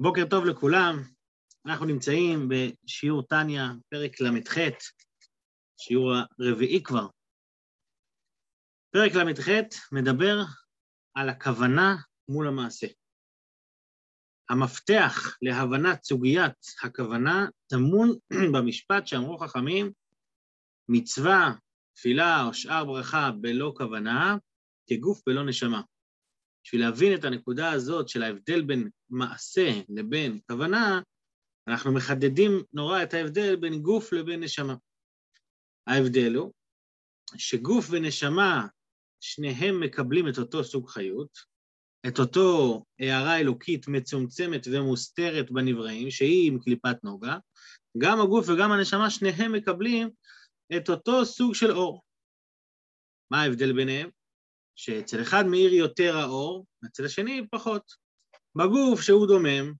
בוקר טוב לכולם, אנחנו נמצאים בשיעור טניה, פרק ל"ח, שיעור הרביעי כבר. פרק ל"ח מדבר על הכוונה מול המעשה. המפתח להבנת סוגיית הכוונה טמון במשפט שאמרו חכמים, מצווה, תפילה או שאר ברכה בלא כוונה, כגוף בלא נשמה. בשביל להבין את הנקודה הזאת של ההבדל בין מעשה לבין כוונה, אנחנו מחדדים נורא את ההבדל בין גוף לבין נשמה. ההבדל הוא שגוף ונשמה, שניהם מקבלים את אותו סוג חיות, את אותו הערה אלוקית מצומצמת ומוסתרת בנבראים, שהיא עם קליפת נוגה, גם הגוף וגם הנשמה, שניהם מקבלים את אותו סוג של אור. מה ההבדל ביניהם? שאצל אחד מאיר יותר האור, אצל השני פחות. בגוף שהוא דומם,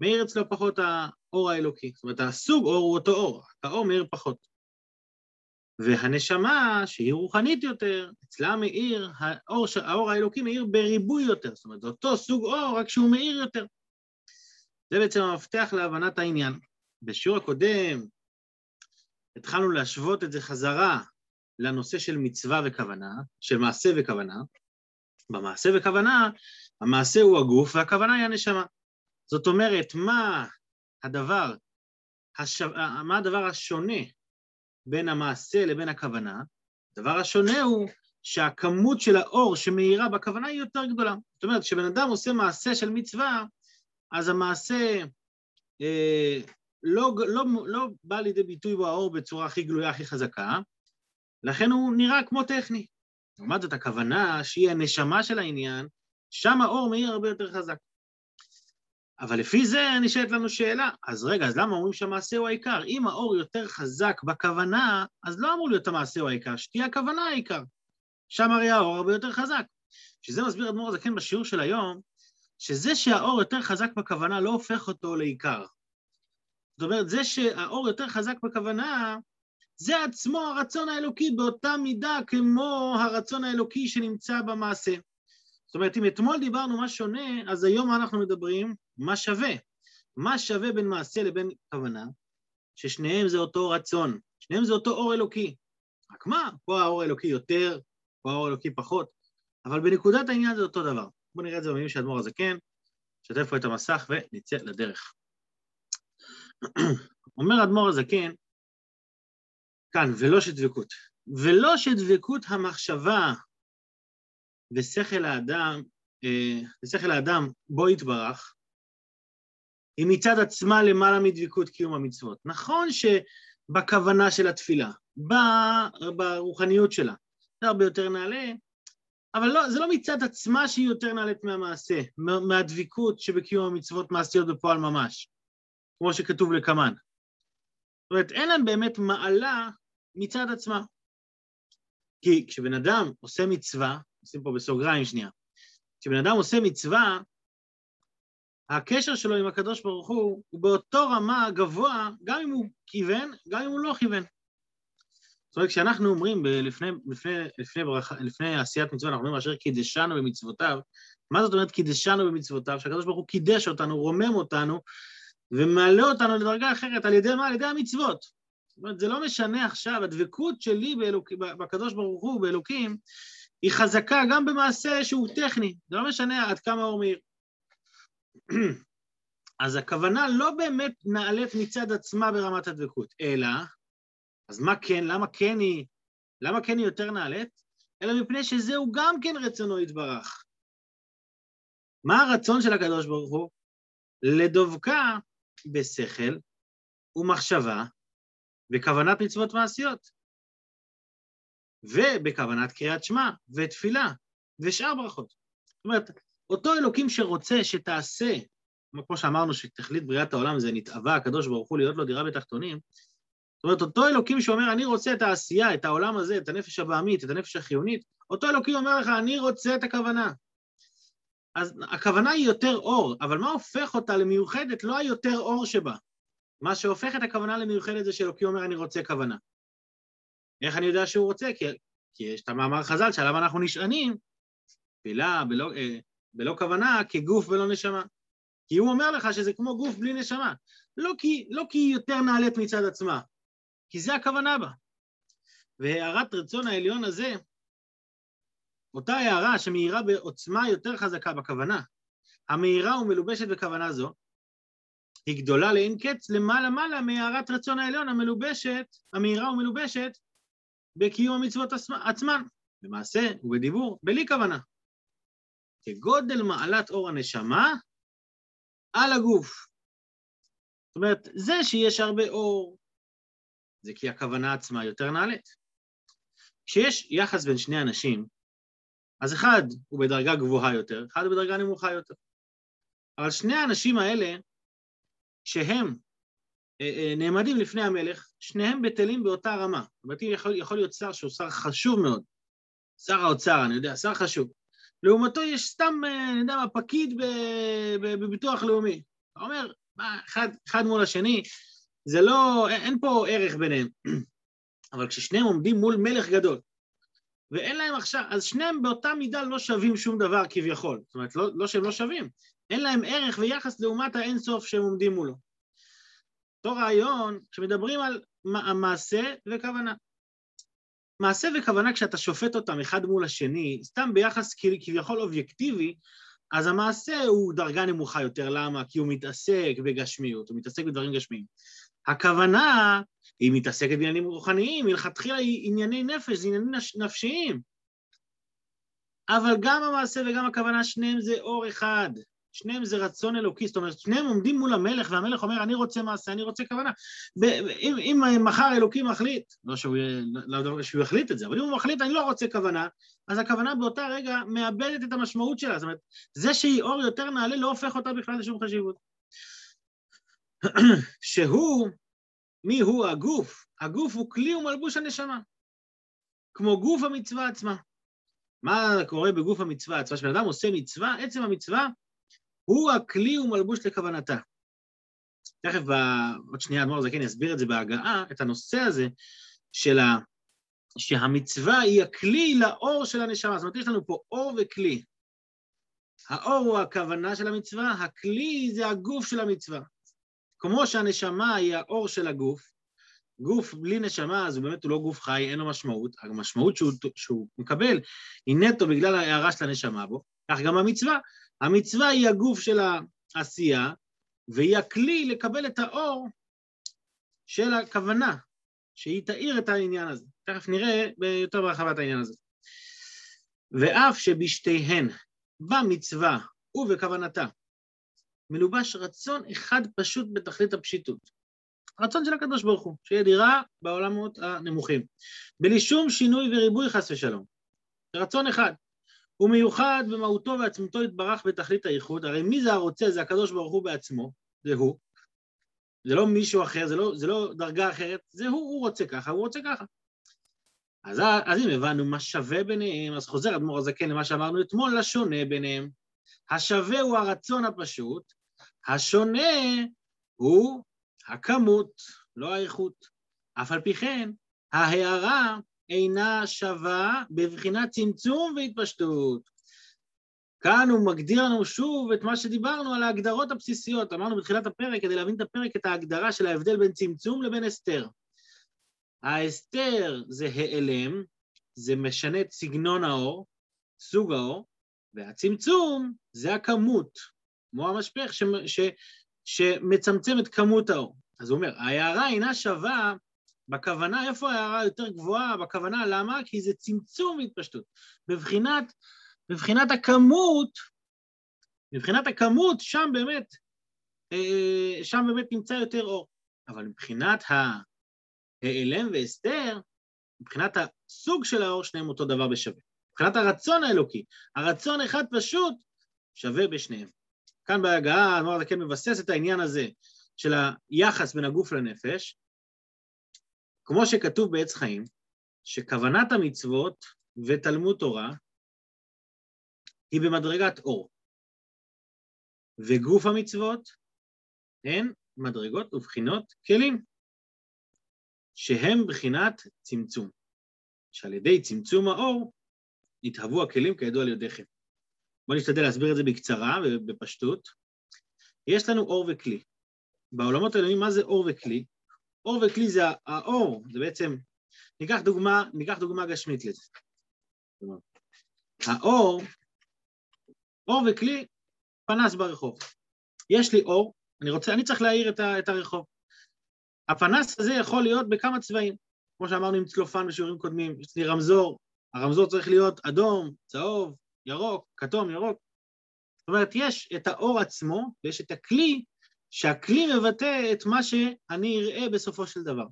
מאיר אצלו פחות האור האלוקי. זאת אומרת, הסוג אור הוא אותו אור, האור מאיר פחות. והנשמה, שהיא רוחנית יותר, אצלה מאיר, האור, האור האלוקי מאיר בריבוי יותר. זאת אומרת, אותו סוג אור, רק שהוא מאיר יותר. זה בעצם המפתח להבנת העניין. בשיעור הקודם התחלנו להשוות את זה חזרה לנושא של מצווה וכוונה, של מעשה וכוונה. במעשה וכוונה, המעשה הוא הגוף והכוונה היא הנשמה. זאת אומרת, מה הדבר, השו... מה הדבר השונה בין המעשה לבין הכוונה? הדבר השונה הוא שהכמות של האור שמאירה בכוונה היא יותר גדולה. זאת אומרת, כשבן אדם עושה מעשה של מצווה, אז המעשה אה, לא, לא, לא בא לידי ביטוי בו האור בצורה הכי גלויה, הכי חזקה, לכן הוא נראה כמו טכני. לעומת זאת, הכוונה שהיא הנשמה של העניין, שם האור מאיר הרבה יותר חזק. אבל לפי זה נשאלת לנו שאלה, אז רגע, אז למה אומרים שהמעשה הוא העיקר? אם האור יותר חזק בכוונה, אז לא אמור להיות המעשה הוא העיקר, שתהיה הכוונה העיקר. שם הרי האור הרבה יותר חזק. שזה מסביר אדמו"ר הזקן בשיעור של היום, שזה שהאור יותר חזק בכוונה לא הופך אותו לעיקר. זאת אומרת, זה שהאור יותר חזק בכוונה, זה עצמו הרצון האלוקי באותה מידה כמו הרצון האלוקי שנמצא במעשה. זאת אומרת, אם אתמול דיברנו מה שונה, אז היום אנחנו מדברים מה שווה. מה שווה בין מעשה לבין כוונה? ששניהם זה אותו רצון, שניהם זה אותו אור אלוקי. רק מה, פה האור האלוקי יותר, פה האור האלוקי פחות, אבל בנקודת העניין זה אותו דבר. בואו נראה את זה במילים של אדמו"ר הזקן, נשתף פה את המסך ונצא לדרך. אומר אדמו"ר הזקן, כאן, ולא שדבקות. ולא שדבקות המחשבה ושכל האדם, אה, ושכל האדם בו יתברך, היא מצד עצמה למעלה מדבקות קיום המצוות. נכון שבכוונה של התפילה, ברוחניות שלה, זה הרבה יותר נעלה, אבל לא, זה לא מצד עצמה שהיא יותר נעלית מהמעשה, מהדבקות שבקיום המצוות מעשיות בפועל ממש, כמו שכתוב לקמן. זאת אומרת, אין להם באמת מעלה מצד עצמה. כי כשבן אדם עושה מצווה, נשים פה בסוגריים שנייה, כשבן אדם עושה מצווה, הקשר שלו עם הקדוש ברוך הוא הוא באותו רמה גבוה, גם אם הוא כיוון, גם אם הוא לא כיוון. זאת אומרת, כשאנחנו אומרים לפני, לפני, לפני, ברח, לפני עשיית מצווה, אנחנו אומרים אשר קידשנו במצוותיו, מה זאת אומרת קידשנו במצוותיו? שהקדוש ברוך הוא קידש אותנו, רומם אותנו, ומעלה אותנו לדרגה אחרת, על ידי מה? על ידי המצוות. זאת אומרת, זה לא משנה עכשיו, הדבקות שלי באלוק... בקדוש ברוך הוא, באלוקים, היא חזקה גם במעשה שהוא טכני, זה לא משנה עד כמה הוא מאיר. אז הכוונה לא באמת נעלית מצד עצמה ברמת הדבקות, אלא, אז מה כן, למה כן היא, למה כן היא יותר נעלית? אלא מפני שזהו גם כן רצונו יתברך. מה הרצון של הקדוש ברוך הוא? לדבקה בשכל ומחשבה בכוונת מצוות מעשיות, ובכוונת קריאת שמע ותפילה ושאר ברכות. זאת אומרת, אותו אלוקים שרוצה שתעשה, כמו שאמרנו שתכלית בריאת העולם זה נתאווה הקדוש ברוך הוא להיות לו דירה בתחתונים, זאת אומרת, אותו אלוקים שאומר, אני רוצה את העשייה, את העולם הזה, את הנפש הבעמית, את הנפש החיונית, אותו אלוקים אומר לך, אני רוצה את הכוונה. אז הכוונה היא יותר אור, אבל מה הופך אותה למיוחדת? לא היותר אור שבה. מה שהופך את הכוונה למיוחדת זה שאלוקי אומר, אני רוצה כוונה. איך אני יודע שהוא רוצה? כי, כי יש את המאמר חז"ל שעליו אנחנו נשענים, תפילה בלא, אה, בלא כוונה, כגוף ולא נשמה. כי הוא אומר לך שזה כמו גוף בלי נשמה. לא כי, לא כי היא יותר נעלית מצד עצמה, כי זה הכוונה בה. והערת רצון העליון הזה, אותה הערה שמאירה בעוצמה יותר חזקה בכוונה, המאירה ומלובשת בכוונה זו, היא גדולה לאין קץ למעלה מעלה מהערת רצון העליון המלובשת, המאירה ומלובשת בקיום המצוות עצמן, במעשה ובדיבור, בלי כוונה. כגודל מעלת אור הנשמה על הגוף. זאת אומרת, זה שיש הרבה אור, זה כי הכוונה עצמה יותר נעלית. כשיש יחס בין שני אנשים, אז אחד הוא בדרגה גבוהה יותר, אחד הוא בדרגה נמוכה יותר. אבל שני האנשים האלה, כשהם אה, אה, נעמדים לפני המלך, שניהם בטלים באותה רמה. זאת אומרת, יכול, יכול להיות שר שהוא שר חשוב מאוד, שר האוצר, אני יודע, שר חשוב. לעומתו יש סתם, אה, אני יודע מה, פקיד בביטוח לאומי. אתה אומר, מה, אחד, אחד מול השני, זה לא, אין פה ערך ביניהם. אבל כששניהם עומדים מול מלך גדול, ואין להם עכשיו, אז שניהם באותה מידה לא שווים שום דבר כביכול. זאת אומרת, לא, לא שהם לא שווים, אין להם ערך ויחס לעומת האינסוף שהם עומדים מולו. אותו רעיון, כשמדברים על מעשה וכוונה. מעשה וכוונה, כשאתה שופט אותם אחד מול השני, סתם ביחס כביכול אובייקטיבי, אז המעשה הוא דרגה נמוכה יותר. למה? כי הוא מתעסק בגשמיות, הוא מתעסק בדברים גשמיים. הכוונה, היא מתעסקת בעניינים רוחניים, מלכתחילה היא ענייני נפש, זה עניינים נפשיים. אבל גם המעשה וגם הכוונה, שניהם זה אור אחד. שניהם זה רצון אלוקי, זאת אומרת, שניהם עומדים מול המלך, והמלך אומר, אני רוצה מעשה, אני רוצה כוונה. אם, אם מחר אלוקי מחליט, לא שהוא, לא, לא שהוא יחליט את זה, אבל אם הוא מחליט, אני לא רוצה כוונה, אז הכוונה באותה רגע מאבדת את המשמעות שלה. זאת אומרת, זה שהיא אור יותר נעלה לא הופך אותה בכלל לשום חשיבות. שהוא, מי הוא הגוף? הגוף הוא כלי ומלבוש הנשמה, כמו גוף המצווה עצמה. מה קורה בגוף המצווה עצמה? כשבן אדם עושה מצווה, עצם המצווה הוא הכלי ומלבוש לכוונתה. תכף עוד שנייה אדמו"ר זקן יסביר את זה בהגעה, את הנושא הזה של ה... שהמצווה היא הכלי לאור של הנשמה. זאת אומרת, יש לנו פה אור וכלי. האור הוא הכוונה של המצווה, הכלי זה הגוף של המצווה. כמו שהנשמה היא האור של הגוף, גוף בלי נשמה, אז באמת הוא לא גוף חי, אין לו משמעות, המשמעות שהוא, שהוא מקבל היא נטו בגלל ההערה של הנשמה בו, כך גם המצווה. המצווה היא הגוף של העשייה, והיא הכלי לקבל את האור של הכוונה, שהיא תאיר את העניין הזה. תכף נראה יותר בהרחבת העניין הזה. ואף שבשתיהן, במצווה ובכוונתה, מלובש רצון אחד פשוט בתכלית הפשיטות. רצון של הקדוש ברוך הוא, שיהיה דירה בעולמות הנמוכים. בלי שום שינוי וריבוי חס ושלום. רצון אחד. הוא מיוחד במהותו ועצמותו יתברך בתכלית הייחוד, הרי מי זה הרוצה? זה הקדוש ברוך הוא בעצמו, זה הוא. זה לא מישהו אחר, זה לא, זה לא דרגה אחרת, זה הוא, הוא רוצה ככה, הוא רוצה ככה. אז, אז אם הבנו מה שווה ביניהם, אז חוזר אדמו"ר הזקן למה שאמרנו אתמול, לשונה ביניהם. השווה הוא הרצון הפשוט, השונה הוא הכמות, לא האיכות. אף על פי כן, ההערה אינה שווה בבחינת צמצום והתפשטות. כאן הוא מגדיר לנו שוב את מה שדיברנו על ההגדרות הבסיסיות. אמרנו בתחילת הפרק, כדי להבין את הפרק, את ההגדרה של ההבדל בין צמצום לבין הסתר. ההסתר זה העלם, זה משנה את סגנון האור, סוג האור, והצמצום זה הכמות, כמו המשפך ש, ש, שמצמצם את כמות האור. אז הוא אומר, ההערה אינה שווה בכוונה, איפה ההערה יותר גבוהה? בכוונה, למה? כי זה צמצום והתפשטות. בבחינת, בבחינת הכמות, מבחינת הכמות, שם באמת, אה, שם באמת נמצא יותר אור. אבל מבחינת ההיעלם והסתר, מבחינת הסוג של האור, שניהם אותו דבר בשווה. מבחינת הרצון האלוקי, הרצון אחד פשוט שווה בשניהם. כאן בהגעה, הנוער הזקן מבסס את העניין הזה של היחס בין הגוף לנפש, כמו שכתוב בעץ חיים, שכוונת המצוות ותלמוד תורה היא במדרגת אור, וגוף המצוות הן מדרגות ובחינות כלים, שהם בחינת צמצום, שעל ידי צמצום האור נתהוו הכלים כידוע על ידיכם. בואו נשתדל להסביר את זה בקצרה ובפשטות. יש לנו אור וכלי. בעולמות העליונים, מה זה אור וכלי? אור וכלי זה האור, זה בעצם, ניקח דוגמה, ניקח דוגמה גשמית לזה. האור, אור וכלי, פנס ברחוב. יש לי אור, אני רוצה, אני צריך להאיר את, ה, את הרחוב. הפנס הזה יכול להיות בכמה צבעים, כמו שאמרנו עם צלופן בשיעורים קודמים, יש לי רמזור, הרמזור צריך להיות אדום, צהוב, ירוק, כתום, ירוק. זאת אומרת, יש את האור עצמו ויש את הכלי, שהכלי מבטא את מה שאני אראה בסופו של דבר.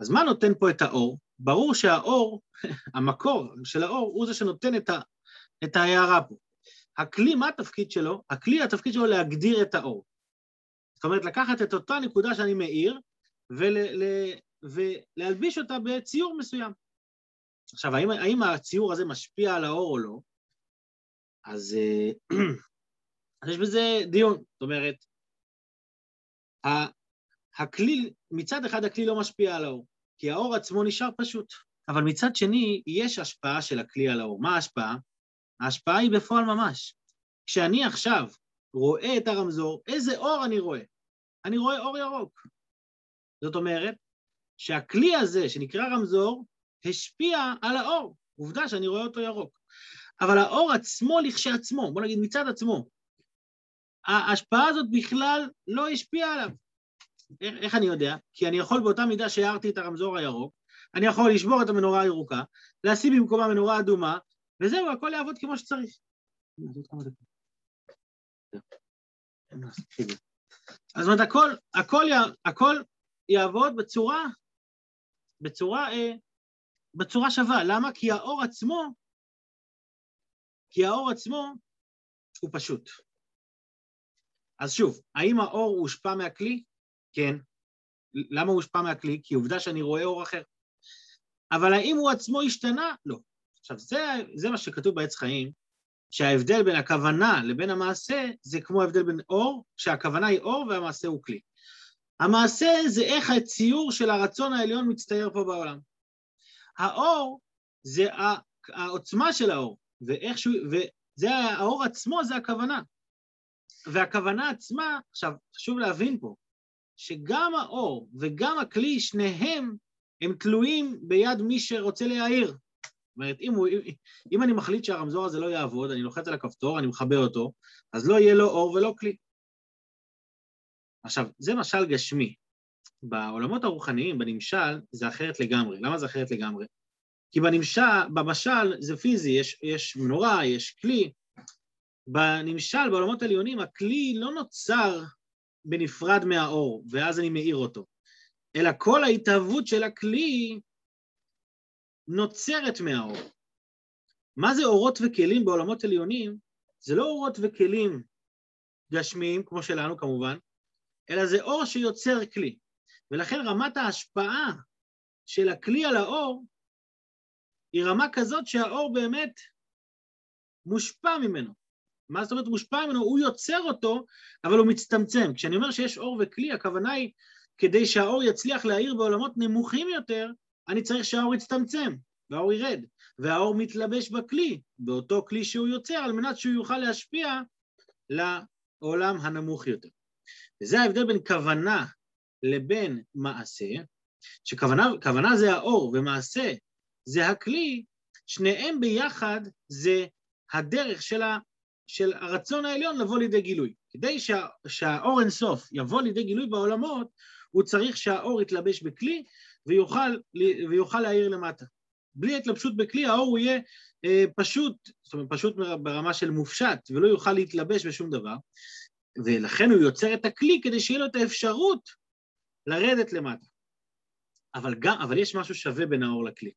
אז מה נותן פה את האור? ברור שהאור, המקור של האור, הוא זה שנותן את, ה, את ההערה פה. הכלי, מה התפקיד שלו? הכלי, התפקיד שלו להגדיר את האור. זאת אומרת, לקחת את אותה נקודה שאני מאיר ול, ל, ולהלביש אותה בציור מסוים. עכשיו, האם, האם הציור הזה משפיע על האור או לא? אז, אה, אז יש בזה דיון. זאת אומרת, הכלי, מצד אחד הכלי לא משפיע על האור, כי האור עצמו נשאר פשוט, אבל מצד שני, יש השפעה של הכלי על האור. מה ההשפעה? ההשפעה היא בפועל ממש. כשאני עכשיו רואה את הרמזור, איזה אור אני רואה? אני רואה אור ירוק. זאת אומרת, שהכלי הזה, שנקרא רמזור, השפיע על האור. עובדה שאני רואה אותו ירוק. אבל האור עצמו לכשעצמו, בוא נגיד מצד עצמו, ההשפעה הזאת בכלל לא השפיעה עליו. איך, איך אני יודע? כי אני יכול באותה מידה שהערתי את הרמזור הירוק, אני יכול לשבור את המנורה הירוקה, לשים במקומה מנורה אדומה, וזהו, הכל יעבוד כמו שצריך. אז זאת אומרת, הכל, הכל, הכל יעבוד בצורה, בצורה, אה, בצורה שווה. למה? כי האור עצמו, כי האור עצמו הוא פשוט. אז שוב, האם האור הושפע מהכלי? כן. למה הוא הושפע מהכלי? כי עובדה שאני רואה אור אחר. אבל האם הוא עצמו השתנה? לא. עכשיו, זה, זה מה שכתוב בעץ חיים, שההבדל בין הכוונה לבין המעשה זה כמו ההבדל בין אור, שהכוונה היא אור והמעשה הוא כלי. המעשה זה איך הציור של הרצון העליון מצטייר פה בעולם. האור זה העוצמה של האור, ואיכשהו, וזה האור עצמו זה הכוונה. והכוונה עצמה, עכשיו, חשוב להבין פה, שגם האור וגם הכלי, שניהם הם תלויים ביד מי שרוצה להעיר. זאת אומרת, אם, הוא, אם אני מחליט שהרמזור הזה לא יעבוד, אני לוחץ על הכפתור, אני מכבה אותו, אז לא יהיה לו אור ולא כלי. עכשיו, זה משל גשמי. בעולמות הרוחניים, בנמשל, זה אחרת לגמרי. למה זה אחרת לגמרי? כי בנמשל, במשל זה פיזי, יש, יש מנורה, יש כלי. בנמשל, בעולמות העליונים, הכלי לא נוצר בנפרד מהאור, ואז אני מאיר אותו, אלא כל ההתהוות של הכלי נוצרת מהאור. מה זה אורות וכלים בעולמות עליונים? זה לא אורות וכלים גשמיים, כמו שלנו כמובן, אלא זה אור שיוצר כלי. ולכן רמת ההשפעה של הכלי על האור היא רמה כזאת שהאור באמת מושפע ממנו. מה זאת אומרת מושפע ממנו? הוא יוצר אותו, אבל הוא מצטמצם. כשאני אומר שיש אור וכלי, הכוונה היא, כדי שהאור יצליח להאיר בעולמות נמוכים יותר, אני צריך שהאור יצטמצם, והאור ירד, והאור מתלבש בכלי, באותו כלי שהוא יוצר, על מנת שהוא יוכל להשפיע לעולם הנמוך יותר. וזה ההבדל בין כוונה לבין מעשה, שכוונה זה האור ומעשה זה הכלי, שניהם ביחד זה הדרך של, של הרצון העליון לבוא לידי גילוי. כדי שה, שהאור אינסוף יבוא לידי גילוי בעולמות, הוא צריך שהאור יתלבש בכלי ויוכל, ויוכל להאיר למטה. בלי התלבשות בכלי, האור הוא יהיה אה, פשוט, זאת אומרת, פשוט ברמה של מופשט, ולא יוכל להתלבש בשום דבר, ולכן הוא יוצר את הכלי כדי שיהיה לו את האפשרות לרדת למטה. אבל, גם, אבל יש משהו שווה בין האור לכלי.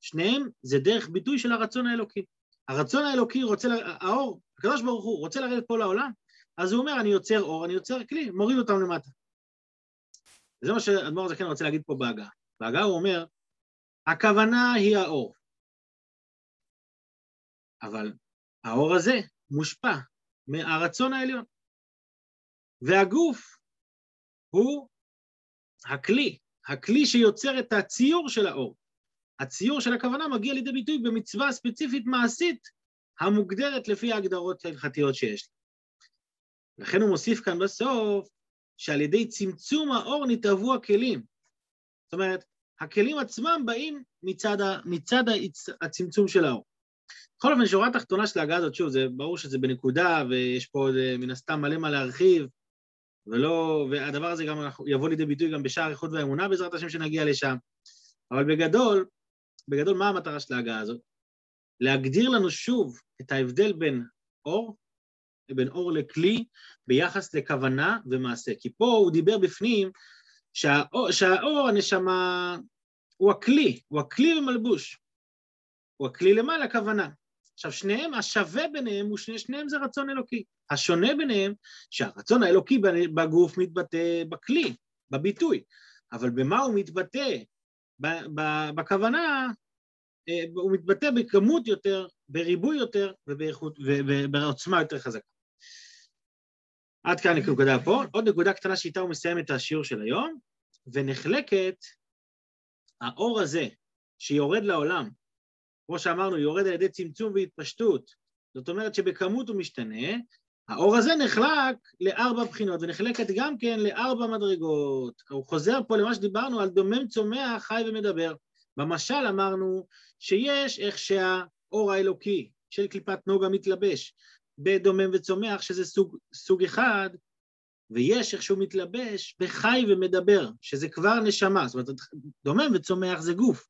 שניהם זה דרך ביטוי של הרצון האלוקי. הרצון האלוקי רוצה, האור, הקדוש ברוך הוא רוצה לרדת פה לעולם, אז הוא אומר, אני יוצר אור, אני יוצר כלי, מוריד אותם למטה. וזה מה שאדמו"ר הזקן רוצה להגיד פה בהגה. בהגה הוא אומר, הכוונה היא האור. אבל האור הזה מושפע מהרצון העליון. והגוף הוא הכלי, הכלי שיוצר את הציור של האור. הציור של הכוונה מגיע לידי ביטוי במצווה ספציפית מעשית המוגדרת לפי ההגדרות ההלכתיות שיש לי. לכן הוא מוסיף כאן בסוף, שעל ידי צמצום האור נתעבו הכלים. זאת אומרת, הכלים עצמם באים מצד, ה, מצד הצמצום של האור. בכל אופן, שורה תחתונה של ההגעה הזאת, שוב, זה ברור שזה בנקודה, ויש פה עוד מן הסתם מלא מה להרחיב, ולא, והדבר הזה גם יבוא לידי ביטוי גם בשער איכות והאמונה בעזרת השם שנגיע לשם. אבל בגדול, בגדול, מה המטרה של ההגעה הזאת? להגדיר לנו שוב את ההבדל בין אור, בין אור לכלי, ביחס לכוונה ומעשה. כי פה הוא דיבר בפנים שהאור, שהאור הנשמה, הוא הכלי, הוא הכלי ומלבוש. הוא הכלי למעלה, כוונה. עכשיו, שניהם, השווה ביניהם הוא שני, שניהם זה רצון אלוקי. השונה ביניהם, שהרצון האלוקי בגוף מתבטא בכלי, בביטוי, אבל במה הוא מתבטא? בכוונה, אה, הוא מתבטא בכמות יותר, בריבוי יותר ובאיכות, ובעוצמה יותר חזקה. עד כאן נקודה פה. עוד נקודה קטנה שאיתה הוא מסיים את השיעור של היום, ונחלקת האור הזה שיורד לעולם, כמו שאמרנו, יורד על ידי צמצום והתפשטות, זאת אומרת שבכמות הוא משתנה, האור הזה נחלק לארבע בחינות, ונחלקת גם כן לארבע מדרגות. הוא חוזר פה למה שדיברנו על דומם צומח, חי ומדבר. במשל אמרנו שיש איך שהאור האלוקי של קליפת נוגה מתלבש בדומם וצומח, שזה סוג, סוג אחד, ויש איך שהוא מתלבש בחי ומדבר, שזה כבר נשמה. זאת אומרת, דומם וצומח זה גוף.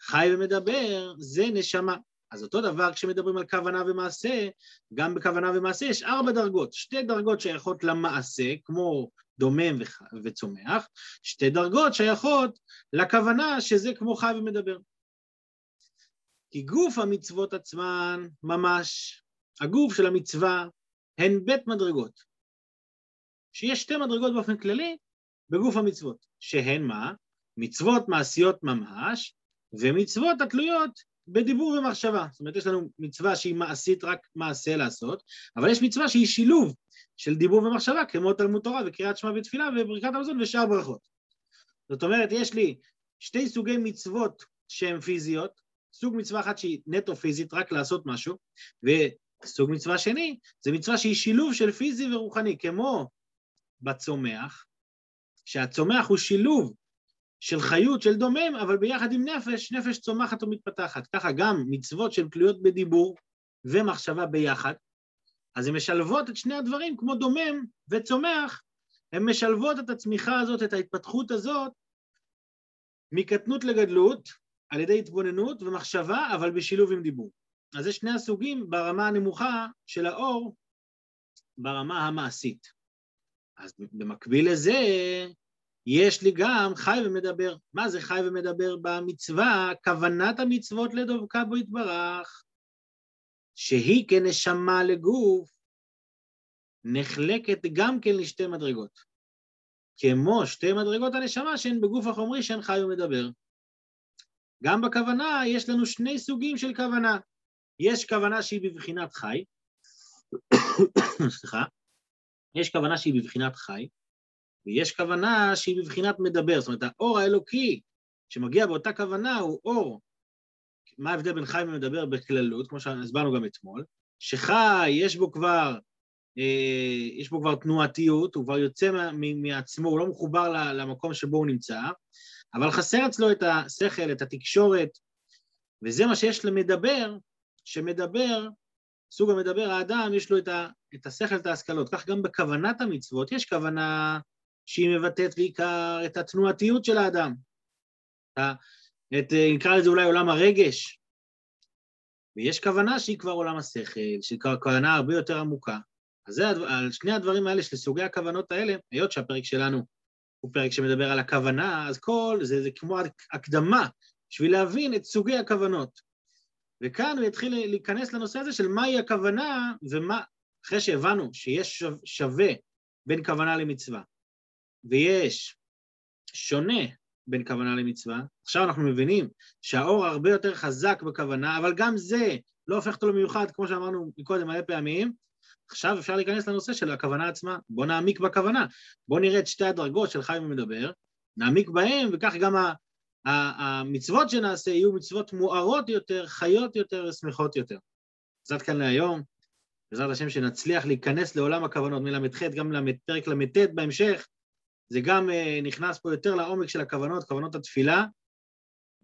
חי ומדבר זה נשמה. אז אותו דבר כשמדברים על כוונה ומעשה, גם בכוונה ומעשה יש ארבע דרגות, שתי דרגות שייכות למעשה, כמו דומם וצומח, שתי דרגות שייכות לכוונה, שזה כמו חי ומדבר. כי גוף המצוות עצמן, ממש, הגוף של המצווה, הן בית מדרגות. שיש שתי מדרגות באופן כללי בגוף המצוות, שהן מה? מצוות מעשיות ממש, ומצוות התלויות בדיבור ומחשבה. זאת אומרת, יש לנו מצווה שהיא מעשית, רק מעשה לעשות, אבל יש מצווה שהיא שילוב של דיבור ומחשבה, כמו תלמוד תורה וקריאת שמע ותפילה וברכת המזון ושאר ברכות. זאת אומרת, יש לי שתי סוגי מצוות שהן פיזיות, סוג מצווה אחת שהיא נטו פיזית, רק לעשות משהו, וסוג מצווה שני, זה מצווה שהיא שילוב של פיזי ורוחני, כמו בצומח, שהצומח הוא שילוב של חיות, של דומם, אבל ביחד עם נפש, נפש צומחת ומתפתחת. ככה גם מצוות שהן תלויות בדיבור ומחשבה ביחד, אז הן משלבות את שני הדברים, כמו דומם וצומח, הן משלבות את הצמיחה הזאת, את ההתפתחות הזאת, מקטנות לגדלות, על ידי התבוננות ומחשבה, אבל בשילוב עם דיבור. אז זה שני הסוגים ברמה הנמוכה של האור, ברמה המעשית. אז במקביל לזה, יש לי גם חי ומדבר. מה זה חי ומדבר במצווה? כוונת המצוות לדבקה בו יתברך, שהיא כנשמה לגוף, נחלקת גם כן לשתי מדרגות. כמו שתי מדרגות הנשמה שהן בגוף החומרי שהן חי ומדבר. גם בכוונה יש לנו שני סוגים של כוונה. יש כוונה שהיא בבחינת חי, סליחה, יש כוונה שהיא בבחינת חי, ויש כוונה שהיא בבחינת מדבר, זאת אומרת, האור האלוקי שמגיע באותה כוונה הוא אור. מה ההבדל בין חי ומדבר בכללות, כמו שהסברנו גם אתמול? שחי, יש בו כבר, אה, יש בו כבר תנועתיות, הוא כבר יוצא מעצמו, הוא לא מחובר למקום שבו הוא נמצא, אבל חסר אצלו את השכל, את התקשורת, וזה מה שיש למדבר, שמדבר, סוג המדבר, האדם, יש לו את, ה, את השכל, את ההשכלות. כך גם בכוונת המצוות, יש כוונה שהיא מבטאת בעיקר את התנועתיות של האדם. את, נקרא לזה אולי עולם הרגש, ויש כוונה שהיא כבר עולם השכל, שהיא כוונה הרבה יותר עמוקה. אז זה, על שני הדברים האלה, של סוגי הכוונות האלה, היות שהפרק שלנו הוא פרק שמדבר על הכוונה, אז כל זה, זה כמו הקדמה, בשביל להבין את סוגי הכוונות. וכאן הוא יתחיל להיכנס לנושא הזה של מהי הכוונה, ומה, אחרי שהבנו שיש שווה בין כוונה למצווה, ויש שונה בין כוונה למצווה, עכשיו אנחנו מבינים שהאור הרבה יותר חזק בכוונה, אבל גם זה לא הופך אותו למיוחד, כמו שאמרנו מקודם מלא פעמים, עכשיו אפשר להיכנס לנושא של הכוונה עצמה. בואו נעמיק בכוונה. בואו נראה את שתי הדרגות של חיים ומדבר, נעמיק בהם, וכך גם המצוות שנעשה יהיו מצוות מוארות יותר, חיות יותר ושמחות יותר. אז עד כאן להיום. בעזרת השם שנצליח להיכנס לעולם הכוונות מל"ח, גם לפרק ל"ט בהמשך, זה גם uh, נכנס פה יותר לעומק של הכוונות, כוונות התפילה,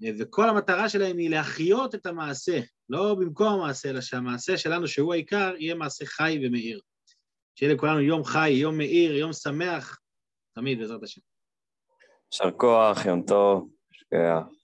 uh, וכל המטרה שלהם היא להחיות את המעשה, לא במקום המעשה, אלא שהמעשה שלנו, שהוא העיקר, יהיה מעשה חי ומאיר. שיהיה לכולנו יום חי, יום מאיר, יום שמח, תמיד, בעזרת השם. יישר כוח, יום טוב, שכח.